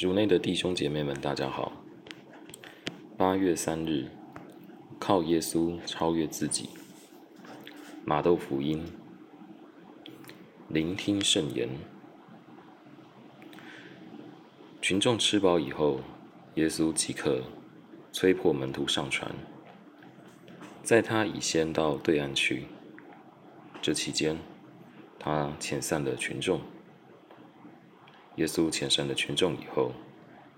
主内的弟兄姐妹们，大家好。八月三日，靠耶稣超越自己。马窦福音，聆听圣言。群众吃饱以后，耶稣即刻催迫门徒上船，在他已先到对岸去。这期间，他遣散了群众。耶稣遣散了群众以后，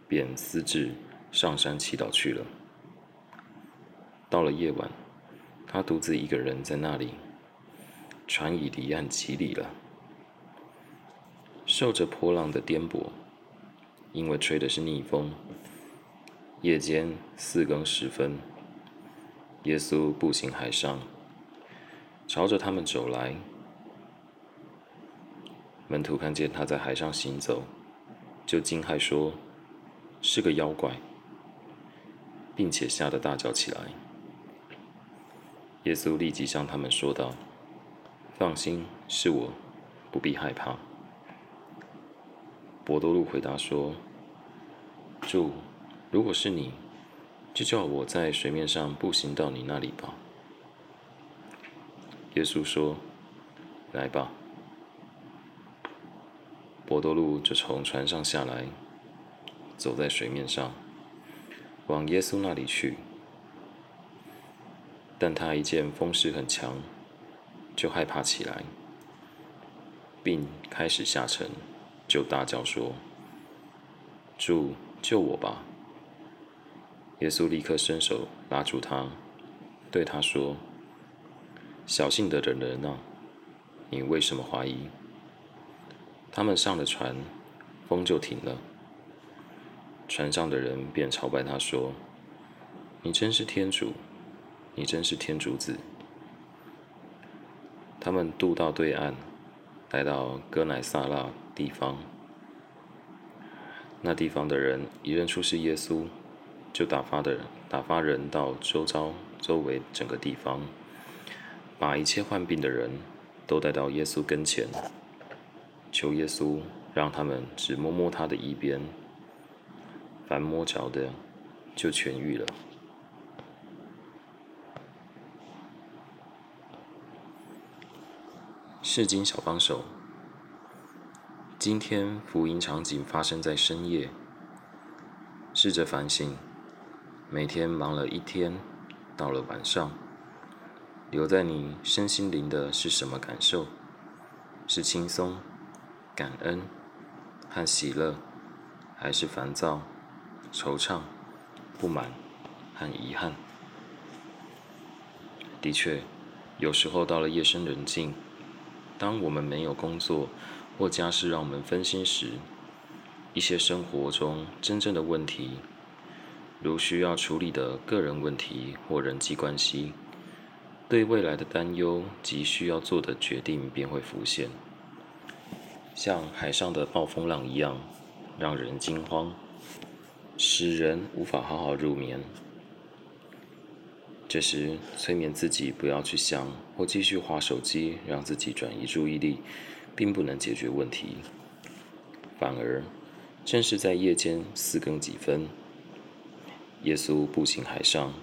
便私自上山祈祷去了。到了夜晚，他独自一个人在那里，船已离岸几里了，受着波浪的颠簸，因为吹的是逆风。夜间四更时分，耶稣步行海上，朝着他们走来。门徒看见他在海上行走，就惊骇说：“是个妖怪。”并且吓得大叫起来。耶稣立即向他们说道：“放心，是我，不必害怕。”伯多禄回答说：“主，如果是你，就叫我在水面上步行到你那里吧。”耶稣说：“来吧。”伯多路就从船上下来，走在水面上，往耶稣那里去。但他一见风势很强，就害怕起来，并开始下沉，就大叫说：“主，救我吧！”耶稣立刻伸手拉住他，对他说：“小信的人人啊，你为什么怀疑？”他们上了船，风就停了。船上的人便朝拜他说：“你真是天主，你真是天主子。”他们渡到对岸，来到哥乃撒拉地方。那地方的人一认出是耶稣，就打发的打发人到周遭周围整个地方，把一切患病的人都带到耶稣跟前。求耶稣让他们只摸摸他的衣边，凡摸着的就痊愈了。世经小帮手，今天福音场景发生在深夜。试着反省，每天忙了一天，到了晚上，留在你身心灵的是什么感受？是轻松？感恩和喜乐，还是烦躁、惆怅、不满和遗憾？的确，有时候到了夜深人静，当我们没有工作或家事让我们分心时，一些生活中真正的问题，如需要处理的个人问题或人际关系，对未来的担忧及需要做的决定便会浮现。像海上的暴风浪一样，让人惊慌，使人无法好好入眠。这时，催眠自己不要去想或继续滑手机，让自己转移注意力，并不能解决问题。反而，正是在夜间四更几分，耶稣步行海上，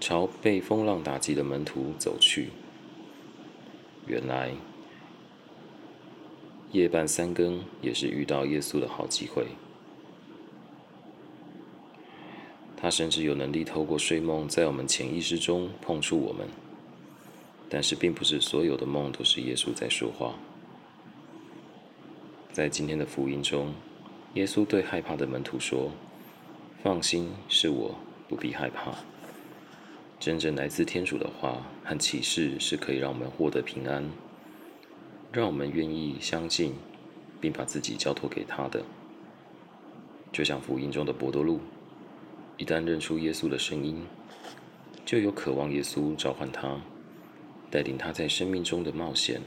朝被风浪打击的门徒走去。原来，夜半三更也是遇到耶稣的好机会。他甚至有能力透过睡梦在我们潜意识中碰触我们。但是，并不是所有的梦都是耶稣在说话。在今天的福音中，耶稣对害怕的门徒说：“放心，是我，不必害怕。”真正来自天主的话和启示是可以让我们获得平安。让我们愿意相信，并把自己交托给他的，就像福音中的伯多禄，一旦认出耶稣的声音，就有渴望耶稣召唤他，带领他在生命中的冒险。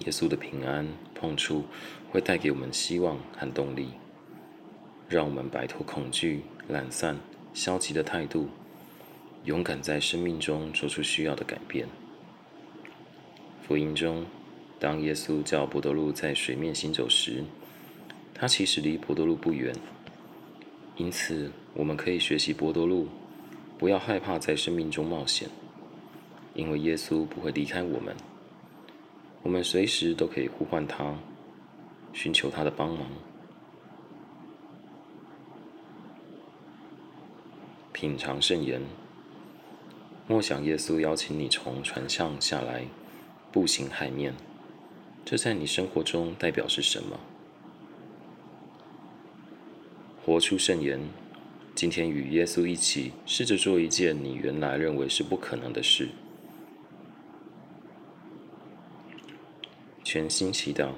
耶稣的平安碰触会带给我们希望和动力，让我们摆脱恐惧、懒散、消极的态度，勇敢在生命中做出需要的改变。福音中，当耶稣叫伯多禄在水面行走时，他其实离伯多禄不远，因此我们可以学习伯多禄，不要害怕在生命中冒险，因为耶稣不会离开我们。我们随时都可以呼唤他，寻求他的帮忙。品尝圣言，默想耶稣邀请你从船上下来，步行海面，这在你生活中代表是什么？活出圣言，今天与耶稣一起，试着做一件你原来认为是不可能的事。全心祈祷，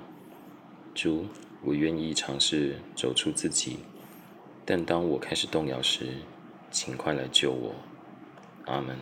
主，我愿意尝试走出自己，但当我开始动摇时，请快来救我，阿门。